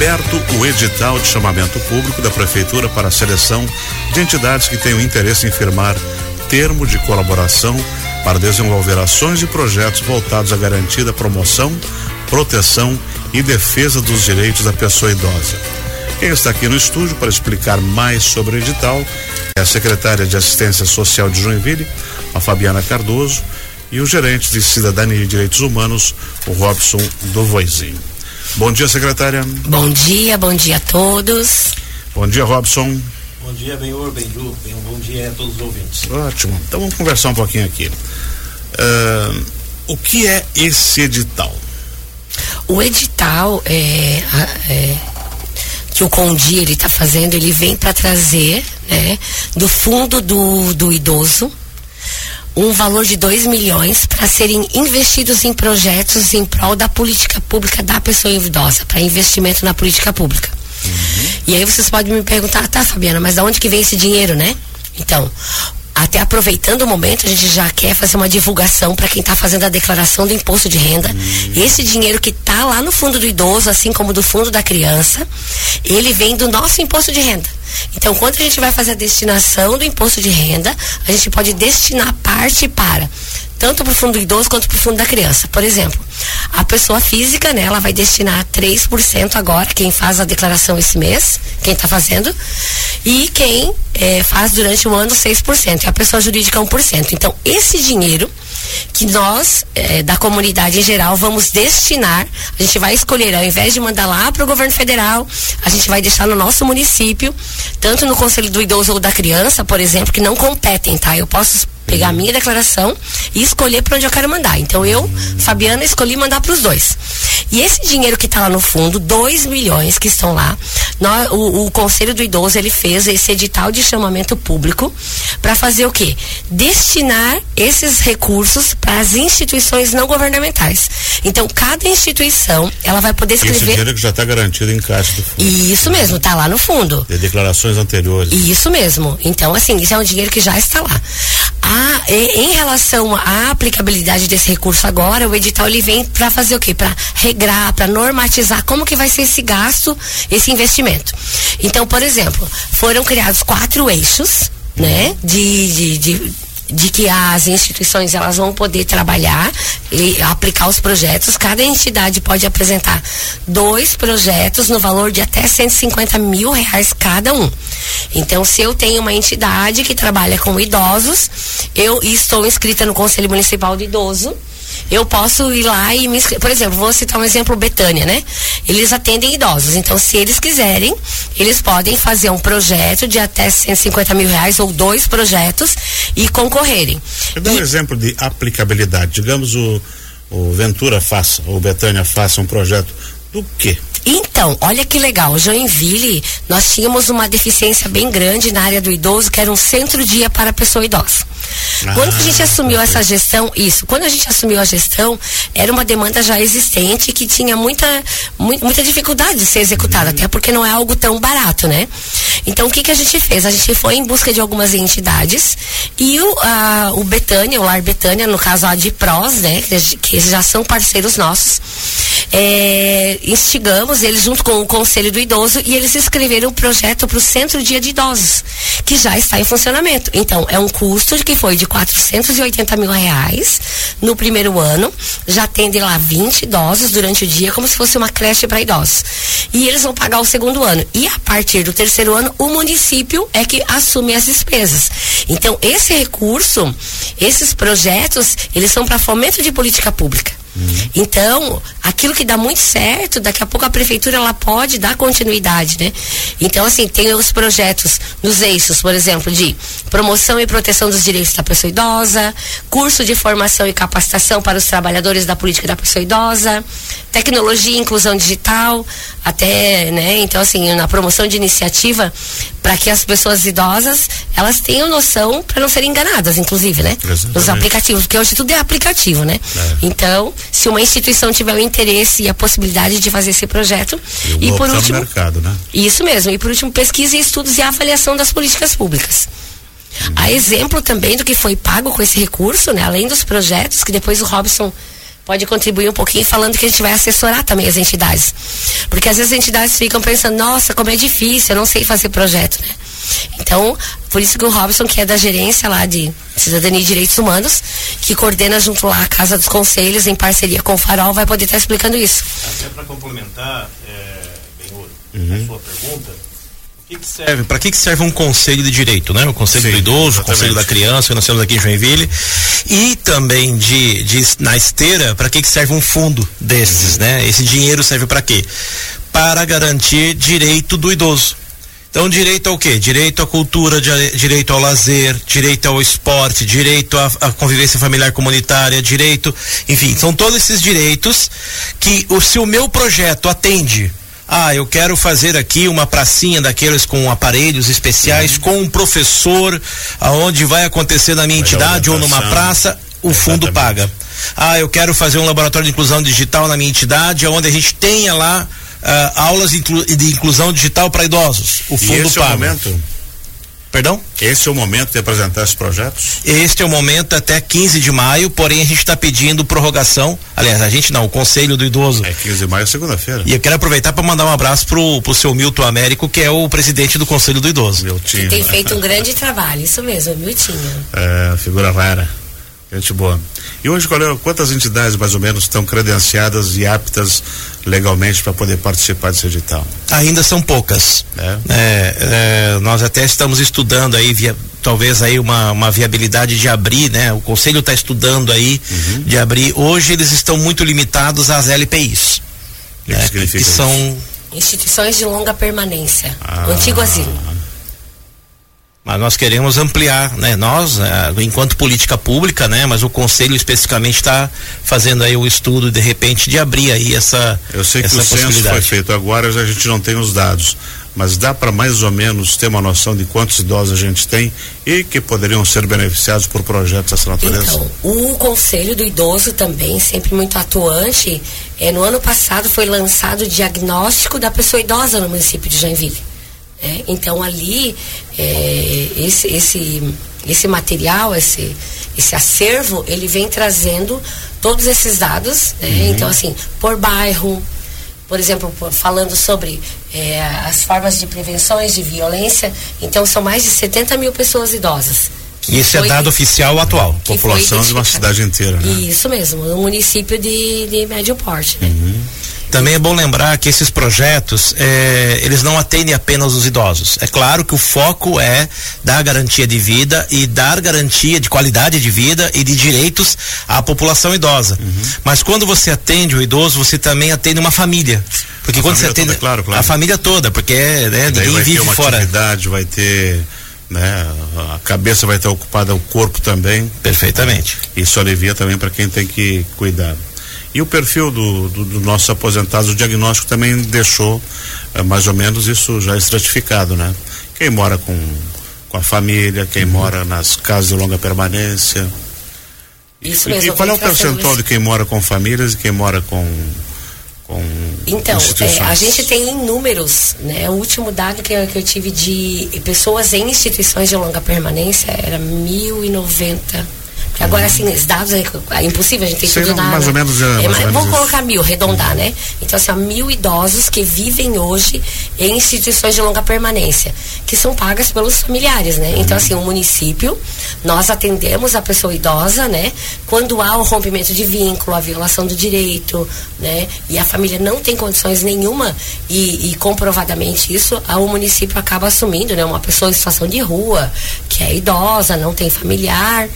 aberto o edital de chamamento público da Prefeitura para a seleção de entidades que tenham interesse em firmar termo de colaboração para desenvolver ações e projetos voltados à garantia da promoção, proteção e defesa dos direitos da pessoa idosa. Quem está aqui no estúdio para explicar mais sobre o edital é a secretária de Assistência Social de Joinville, a Fabiana Cardoso, e o gerente de Cidadania e Direitos Humanos, o Robson Dovoizinho. Bom dia, secretária. Bom dia, bom dia a todos. Bom dia, Robson. Bom dia, Benhor, Benju, bem, bom dia a todos os ouvintes. Ótimo. Então vamos conversar um pouquinho aqui. Uh, o que é esse edital? O edital é, é que o Condi ele está fazendo, ele vem para trazer, né, do fundo do, do idoso, um valor de 2 milhões para serem investidos em projetos em prol da política pública da pessoa idosa, para investimento na política pública. Uhum. E aí vocês podem me perguntar, tá, Fabiana, mas de onde que vem esse dinheiro, né? Então, até aproveitando o momento, a gente já quer fazer uma divulgação para quem está fazendo a declaração do imposto de renda. Uhum. Esse dinheiro que está lá no fundo do idoso, assim como do fundo da criança, ele vem do nosso imposto de renda. Então, quando a gente vai fazer a destinação do imposto de renda, a gente pode destinar parte para tanto para o fundo do idoso quanto para o fundo da criança. Por exemplo, a pessoa física, né, ela vai destinar 3% agora, quem faz a declaração esse mês, quem está fazendo, e quem é, faz durante o ano 6%, e a pessoa jurídica 1%. Então, esse dinheiro que nós, é, da comunidade em geral, vamos destinar, a gente vai escolher, ao invés de mandar lá para o governo federal, a gente vai deixar no nosso município, tanto no Conselho do Idoso ou da Criança, por exemplo, que não competem, tá? Eu posso pegar a minha declaração e escolher para onde eu quero mandar. Então eu, Fabiana, escolhi mandar para os dois. E esse dinheiro que está lá no fundo, 2 milhões que estão lá, nós, o, o, Conselho do Idoso ele fez esse edital de chamamento público para fazer o quê? Destinar esses recursos para as instituições não governamentais. Então cada instituição ela vai poder escrever. Esse dinheiro que já está garantido em caixa do fundo. Isso mesmo, está lá no fundo. De declarações anteriores. Isso mesmo. Então assim, isso é um dinheiro que já está lá. A, em relação à aplicabilidade desse recurso agora, o edital ele vem para fazer o quê? Para regrar, para normatizar como que vai ser esse gasto, esse investimento. Então, por exemplo, foram criados quatro eixos, né, de, de, de de que as instituições elas vão poder trabalhar e aplicar os projetos. Cada entidade pode apresentar dois projetos no valor de até 150 mil reais cada um. Então, se eu tenho uma entidade que trabalha com idosos, eu estou inscrita no Conselho Municipal de Idoso, eu posso ir lá e me. Por exemplo, vou citar um exemplo, Betânia, né? Eles atendem idosos. Então, se eles quiserem, eles podem fazer um projeto de até 150 mil reais ou dois projetos e concorrerem. Eu dou e... um exemplo de aplicabilidade. Digamos o, o Ventura faça, ou Betânia faça um projeto do quê? Então, olha que legal, Joinville, nós tínhamos uma deficiência bem grande na área do idoso, que era um centro-dia para a pessoa idosa. Ah, quando a gente assumiu essa gestão, isso, quando a gente assumiu a gestão, era uma demanda já existente que tinha muita, muita dificuldade de ser executada, uhum. até porque não é algo tão barato, né? Então, o que, que a gente fez? A gente foi em busca de algumas entidades e o, a, o Betânia, o Lar Betânia, no caso a de Pros, né, que, que já são parceiros nossos, é, instigamos eles junto com o Conselho do Idoso e eles escreveram um projeto para o Centro Dia de Idosos, que já está em funcionamento. Então, é um custo que foi de 480 mil reais no primeiro ano, já atende lá 20 idosos durante o dia, como se fosse uma creche para idosos. E eles vão pagar o segundo ano. E a partir do terceiro ano, o município é que assume as despesas. Então, esse recurso, esses projetos, eles são para fomento de política pública. Então, aquilo que dá muito certo, daqui a pouco a prefeitura ela pode dar continuidade, né? Então, assim, tem os projetos nos eixos, por exemplo, de promoção e proteção dos direitos da pessoa idosa, curso de formação e capacitação para os trabalhadores da política da pessoa idosa, tecnologia e inclusão digital, até, né? Então, assim, na promoção de iniciativa para que as pessoas idosas elas tenham noção para não serem enganadas, inclusive, né? Exatamente. Nos aplicativos, porque hoje tudo é aplicativo, né? É. Então, se uma instituição tiver o interesse e a possibilidade de fazer esse projeto e, e por último, mercado, né? Isso mesmo. E por último, pesquisa e estudos e avaliação das políticas públicas. Uhum. exemplo também do que foi pago com esse recurso, né? Além dos projetos que depois o Robson pode contribuir um pouquinho falando que a gente vai assessorar também as entidades. Porque às vezes as entidades ficam pensando, nossa, como é difícil, eu não sei fazer projeto, né? Então, por isso que o Robson, que é da gerência lá de Cidadania e Direitos Humanos, que coordena junto lá a Casa dos Conselhos, em parceria com o Farol, vai poder estar explicando isso. Até para complementar, é, bem, uhum. a sua pergunta, que, que serve? Para que, que serve um conselho de direito, né? O conselho Sim, do idoso, o conselho da criança, que nós temos aqui em Joinville, e também de, de na esteira, para que, que serve um fundo desses, uhum. né? Esse dinheiro serve para quê? Para garantir direito do idoso. Então, direito ao quê? Direito à cultura, direito ao lazer, direito ao esporte, direito à, à, convivência familiar comunitária, direito, enfim, são todos esses direitos que o, se o meu projeto atende ah, eu quero fazer aqui uma pracinha daqueles com aparelhos especiais, uhum. com um professor, aonde vai acontecer na minha entidade ou numa praça, o fundo paga. Ah, eu quero fazer um laboratório de inclusão digital na minha entidade, onde a gente tenha lá uh, aulas de, inclusão digital para idosos. O fundo e esse paga. É o momento? Perdão? Esse é o momento de apresentar esses projetos? Este é o momento até 15 de maio, porém a gente está pedindo prorrogação. Aliás, a gente não, o Conselho do Idoso. É 15 de maio, segunda-feira. E eu quero aproveitar para mandar um abraço pro, pro seu Milton Américo, que é o presidente do Conselho do Idoso. Miltinho. Que tem feito um grande trabalho, isso mesmo, Miltinho. É, figura rara. Gente boa. E hoje, é, quantas entidades mais ou menos estão credenciadas e aptas legalmente para poder participar desse edital? Ainda são poucas. É? É, é, nós até estamos estudando aí, via, talvez aí uma, uma viabilidade de abrir, né? O conselho está estudando aí uhum. de abrir. Hoje eles estão muito limitados às LPIs. O que, né? que significa que são instituições de longa permanência. Ah. O antigo asilo. Mas nós queremos ampliar, né? Nós, é, enquanto política pública, né? Mas o conselho especificamente está fazendo aí o estudo de repente de abrir aí essa Eu sei que o censo foi feito agora, a gente não tem os dados, mas dá para mais ou menos ter uma noção de quantos idosos a gente tem e que poderiam ser beneficiados por projetos dessa natureza? Então, o Conselho do Idoso também, sempre muito atuante, é, no ano passado foi lançado o diagnóstico da pessoa idosa no município de Joinville. É, então ali é, esse, esse, esse material, esse, esse acervo, ele vem trazendo todos esses dados. Né? Uhum. Então assim, por bairro, por exemplo, falando sobre é, as formas de prevenções de violência, então são mais de 70 mil pessoas idosas. E esse é dado oficial atual. População de uma cidade inteira. Né? Isso mesmo, no município de, de médio porte. Né? Uhum. Também é bom lembrar que esses projetos, é, eles não atendem apenas os idosos. É claro que o foco é dar garantia de vida e dar garantia de qualidade de vida e de direitos à população idosa. Uhum. Mas quando você atende o idoso, você também atende uma família. Porque a quando você atende toda, claro, claro. a família toda, porque né, ninguém vai vive ter uma fora. Atividade, vai ter né? A cabeça vai estar ocupada, o corpo também. Perfeitamente. Isso alivia também para quem tem que cuidar. E o perfil do, do, do nossos aposentados, o diagnóstico também deixou eh, mais ou menos isso já estratificado, né? Quem mora com, com a família, quem uhum. mora nas casas de longa permanência. Isso mesmo. E qual é o percentual de quem mora com famílias e quem mora com então é, a gente tem números né o último dado que eu, que eu tive de pessoas em instituições de longa permanência era 1090 Agora, assim, os dados é, é impossível, a gente tem Sim, tudo mais ou menos. É, é, mais vamos isso. colocar mil, arredondar, né? Então, assim, mil idosos que vivem hoje em instituições de longa permanência, que são pagas pelos familiares, né? Então, assim, o município, nós atendemos a pessoa idosa, né? Quando há o rompimento de vínculo, a violação do direito, né? E a família não tem condições nenhuma e, e comprovadamente isso, o município acaba assumindo, né? Uma pessoa em situação de rua, que é idosa, não tem familiar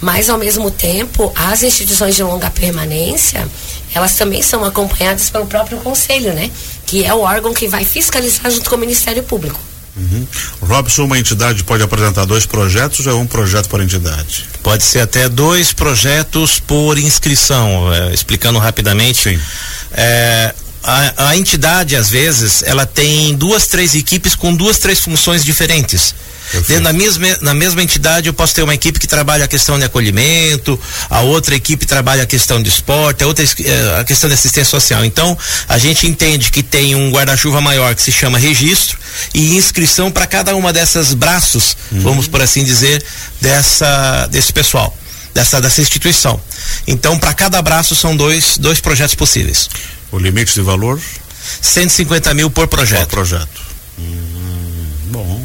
mas, ao mesmo tempo, as instituições de longa permanência, elas também são acompanhadas pelo próprio conselho, né? Que é o órgão que vai fiscalizar junto com o Ministério Público. Uhum. Robson, uma entidade pode apresentar dois projetos ou é um projeto por entidade? Pode ser até dois projetos por inscrição. É, explicando rapidamente. Sim. É, a, a, entidade, às vezes, ela tem duas, três equipes com duas, três funções diferentes. Dentro da mesma, na mesma entidade eu posso ter uma equipe que trabalha a questão de acolhimento, a outra equipe trabalha a questão de esporte, a outra eh, a questão de assistência social. Então, a gente entende que tem um guarda-chuva maior que se chama registro e inscrição para cada uma dessas braços, uhum. vamos por assim dizer, dessa desse pessoal. Dessa, dessa instituição. Então, para cada abraço são dois, dois projetos possíveis. O limite de valor? 150 mil por projeto. Por projeto. Hum, bom.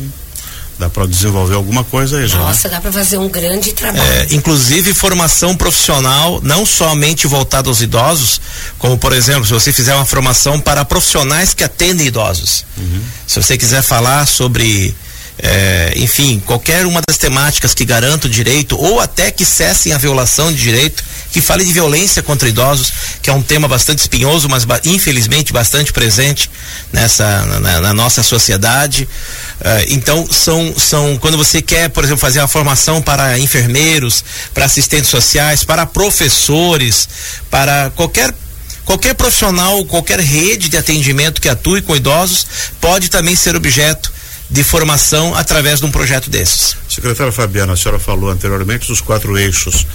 Dá para desenvolver alguma coisa aí já. Né? Nossa, né? dá para fazer um grande trabalho. É, inclusive formação profissional, não somente voltada aos idosos, como por exemplo, se você fizer uma formação para profissionais que atendem idosos. Uhum. Se você quiser falar sobre é, enfim, qualquer uma das temáticas que garanta o direito ou até que cessem a violação de direito, que fale de violência contra idosos, que é um tema bastante espinhoso, mas infelizmente bastante presente nessa na, na nossa sociedade. Uh, então são são quando você quer, por exemplo, fazer uma formação para enfermeiros, para assistentes sociais, para professores, para qualquer qualquer profissional, qualquer rede de atendimento que atue com idosos pode também ser objeto de formação através de um projeto desses. Secretária Fabiana, a senhora falou anteriormente dos quatro eixos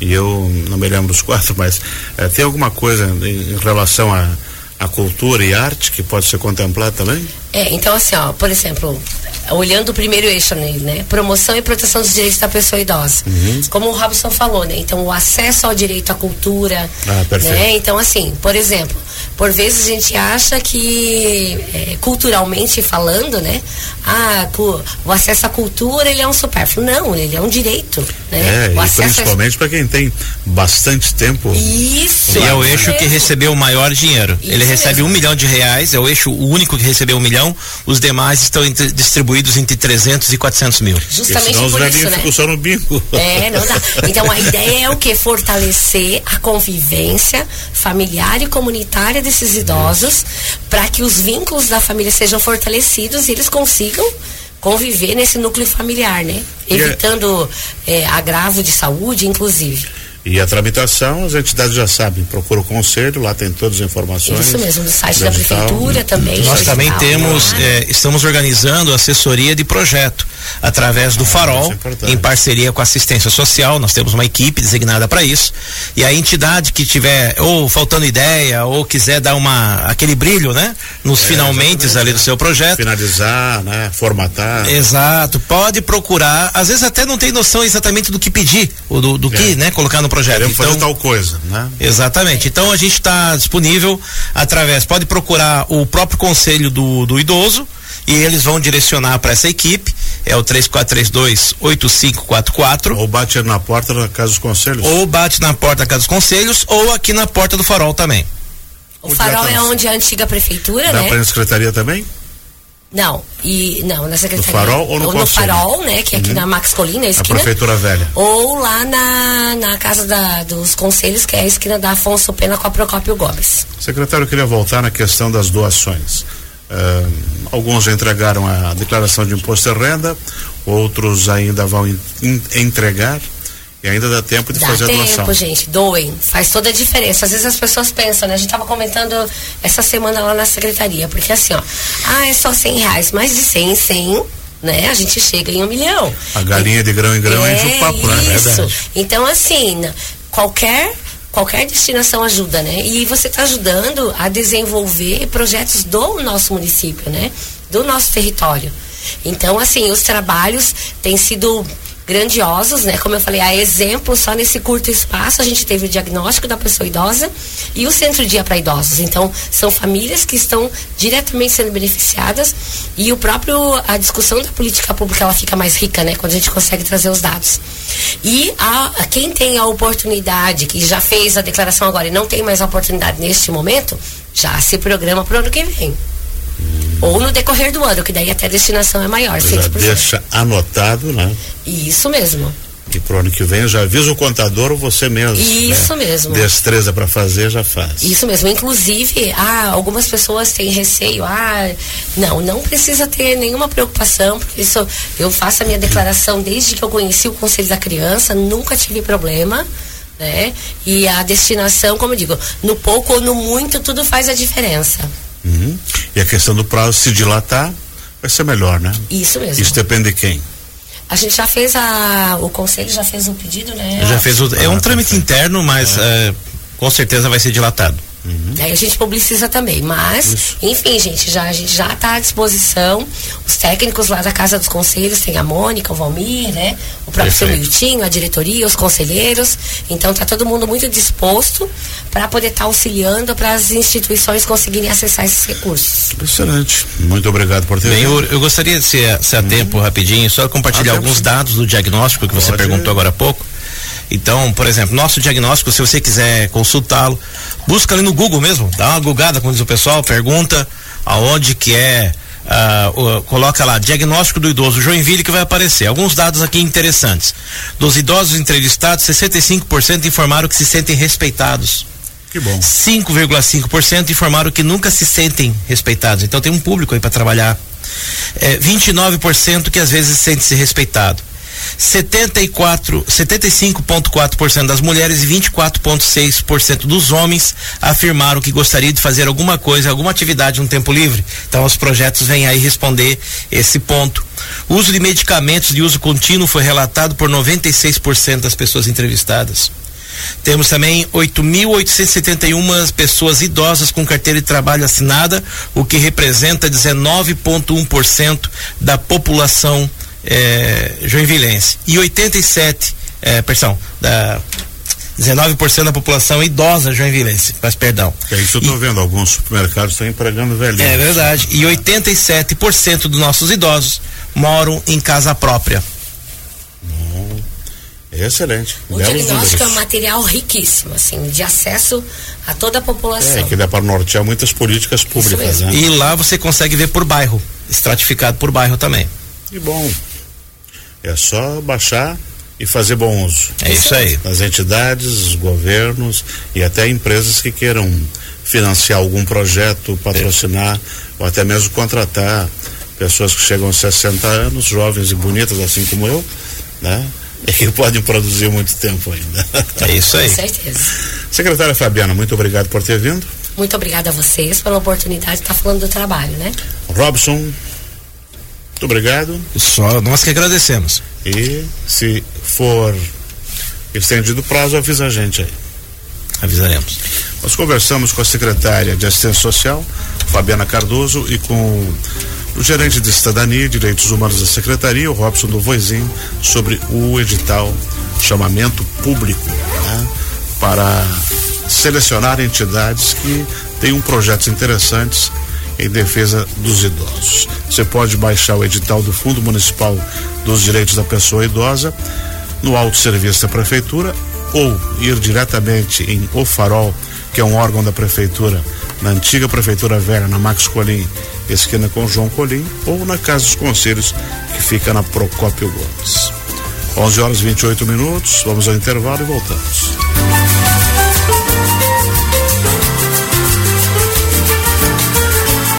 e eu não me lembro dos quatro, mas eh, tem alguma coisa em, em relação a a cultura e arte que pode ser contemplada também? É, então assim, ó, por exemplo, olhando o primeiro eixo nele, né? Promoção e proteção dos direitos da pessoa idosa. Uhum. Como o Robson falou, né? Então, o acesso ao direito à cultura. Ah, perfeito. Né? Então, assim, por exemplo, por vezes a gente acha que, é, culturalmente falando, né? Ah, o acesso à cultura, ele é um supérfluo. Não, ele é um direito, né? É, o e principalmente para quem tem bastante tempo. Isso. E é o eixo que recebeu o maior dinheiro. Isso ele recebe mesmo. um milhão de reais, é o eixo único que recebeu um milhão. Os demais estão entre, distribuídos entre 300 e 400 mil. Justamente senão por isso, né? só no bingo. É, não dá. Então a ideia é o que? Fortalecer a convivência familiar e comunitária desses idosos para que os vínculos da família sejam fortalecidos e eles consigam conviver nesse núcleo familiar, né? É Evitando é, agravo de saúde, inclusive. E a tramitação, as entidades já sabem, procura o conselho, lá tem todas as informações. Isso mesmo, no site da prefeitura também. Nós também temos, é, estamos organizando assessoria de projeto através do Farol, é em parceria com a assistência social. Nós temos uma equipe designada para isso. E a entidade que tiver ou faltando ideia ou quiser dar uma aquele brilho, né, nos é, finalmente ali do seu projeto, finalizar, né, formatar. Exato. Pode procurar. Às vezes até não tem noção exatamente do que pedir, ou do, do que, é. né, colocar no projeto. Queremos então, fazer tal coisa, né? Exatamente. Então a gente está disponível através. Pode procurar o próprio conselho do, do idoso e eles vão direcionar para essa equipe. É o 3432-8544. Ou bate na porta da Casa dos Conselhos. Ou bate na porta da Casa dos Conselhos, ou aqui na porta do Farol também. O Farol é onde é a antiga prefeitura, Dá né? Dá para a secretaria também? Não, e não, na secretaria. No farol ou no ou no farol, né? Que é aqui uhum. na Max Colina, a esquina. A prefeitura velha. Ou lá na, na casa da, dos conselhos, que é a esquina da Afonso Pena com a Procópio Gomes. Secretário, eu queria voltar na questão das doações. Uh, alguns entregaram a declaração de imposto de renda, outros ainda vão in, entregar. E ainda dá tempo de dá fazer tempo, a doação. gente, doem. Faz toda a diferença. Às vezes as pessoas pensam, né? A gente tava comentando essa semana lá na secretaria, porque assim, ó, ah, é só cem reais, mais de cem, cem, né? A gente chega em um milhão. A galinha de grão em grão é, enche o papo, né? Isso. Então, assim, qualquer qualquer destinação ajuda, né? E você está ajudando a desenvolver projetos do nosso município, né? Do nosso território. Então, assim, os trabalhos têm sido grandiosos, né? Como eu falei, a exemplo, só nesse curto espaço a gente teve o diagnóstico da pessoa idosa e o centro-dia para idosos. Então, são famílias que estão diretamente sendo beneficiadas e o próprio a discussão da política pública ela fica mais rica, né? Quando a gente consegue trazer os dados. E a, a quem tem a oportunidade, que já fez a declaração agora e não tem mais a oportunidade neste momento, já se programa para o ano que vem. Ou no decorrer do ano, que daí até a destinação é maior. Já deixa anotado, né? Isso mesmo. E pro ano que vem já avisa o contador ou você mesmo. Isso né? mesmo. Destreza para fazer, já faz. Isso mesmo. Inclusive, ah, algumas pessoas têm receio. Ah, não, não precisa ter nenhuma preocupação, porque isso eu faço a minha declaração desde que eu conheci o Conselho da Criança, nunca tive problema. Né? E a destinação, como eu digo, no pouco ou no muito, tudo faz a diferença. Uhum. E a questão do prazo se dilatar vai ser melhor, né? Isso mesmo. Isso depende de quem? A gente já fez a. O conselho já fez o pedido, né? Já fez o. É um ah, trâmite interno, mas é. É, com certeza vai ser dilatado. Uhum. Aí a gente publiciza também. Mas, Isso. enfim, gente, já, a gente já está à disposição. Os técnicos lá da Casa dos Conselhos, tem a Mônica, o Valmir, né? O próprio seu Miltinho, a diretoria, os conselheiros. Então tá todo mundo muito disposto para poder estar tá auxiliando para as instituições conseguirem acessar esses recursos. Excelente. Muito obrigado por ter Bem, eu, eu, gostaria, se, se há hum. tempo rapidinho, só compartilhar alguns dados do diagnóstico que Pode. você perguntou agora há pouco. Então, por exemplo, nosso diagnóstico, se você quiser consultá-lo, busca ali no Google mesmo, dá uma gugada, como diz o pessoal, pergunta aonde que é, uh, coloca lá, diagnóstico do idoso Joinville que vai aparecer. Alguns dados aqui interessantes. Dos idosos entrevistados, 65% informaram que se sentem respeitados. Que bom. 5,5% informaram que nunca se sentem respeitados. Então tem um público aí para trabalhar. É, 29% que às vezes sente-se respeitado. 74, 75,4% das mulheres e 24,6% dos homens afirmaram que gostariam de fazer alguma coisa, alguma atividade no tempo livre. Então, os projetos vêm aí responder esse ponto. O uso de medicamentos de uso contínuo foi relatado por 96% das pessoas entrevistadas. Temos também 8.871 pessoas idosas com carteira de trabalho assinada, o que representa 19,1% da população é, joinvilense. E 87, é, perdão, da 19% da população idosa joinvilense, mas perdão. É isso eu estou vendo, alguns supermercados estão empregando velhinhos. É verdade. E 87% dos nossos idosos moram em casa própria. Bom, excelente. O diagnóstico é um material riquíssimo, assim, de acesso a toda a população. É, que dá para nortear muitas políticas públicas, né? E lá você consegue ver por bairro, estratificado por bairro também. Que bom. É só baixar e fazer bom uso. É isso aí. As entidades, os governos e até empresas que queiram financiar algum projeto, patrocinar é. ou até mesmo contratar pessoas que chegam aos 60 anos, jovens e bonitas assim como eu, né? E que podem produzir muito tempo ainda. É isso aí. Com certeza. Secretária Fabiana, muito obrigado por ter vindo. Muito obrigada a vocês pela oportunidade de estar falando do trabalho, né? Robson, muito obrigado. Só nós que agradecemos. E se for estendido o prazo, avisa a gente aí. Avisaremos. Nós conversamos com a secretária de Assistência Social, Fabiana Cardoso, e com o gerente de Cidadania e Direitos Humanos da Secretaria, o Robson do Voizinho, sobre o edital chamamento público né, para selecionar entidades que tenham projetos interessantes em defesa dos idosos. Você pode baixar o edital do Fundo Municipal dos Direitos da Pessoa Idosa no Alto Serviço da Prefeitura ou ir diretamente em O Farol, que é um órgão da Prefeitura, na antiga Prefeitura Velha, na Max Colim, esquina com João Colim, ou na Casa dos Conselhos, que fica na Procópio Gomes. 11 horas e 28 minutos, vamos ao intervalo e voltamos.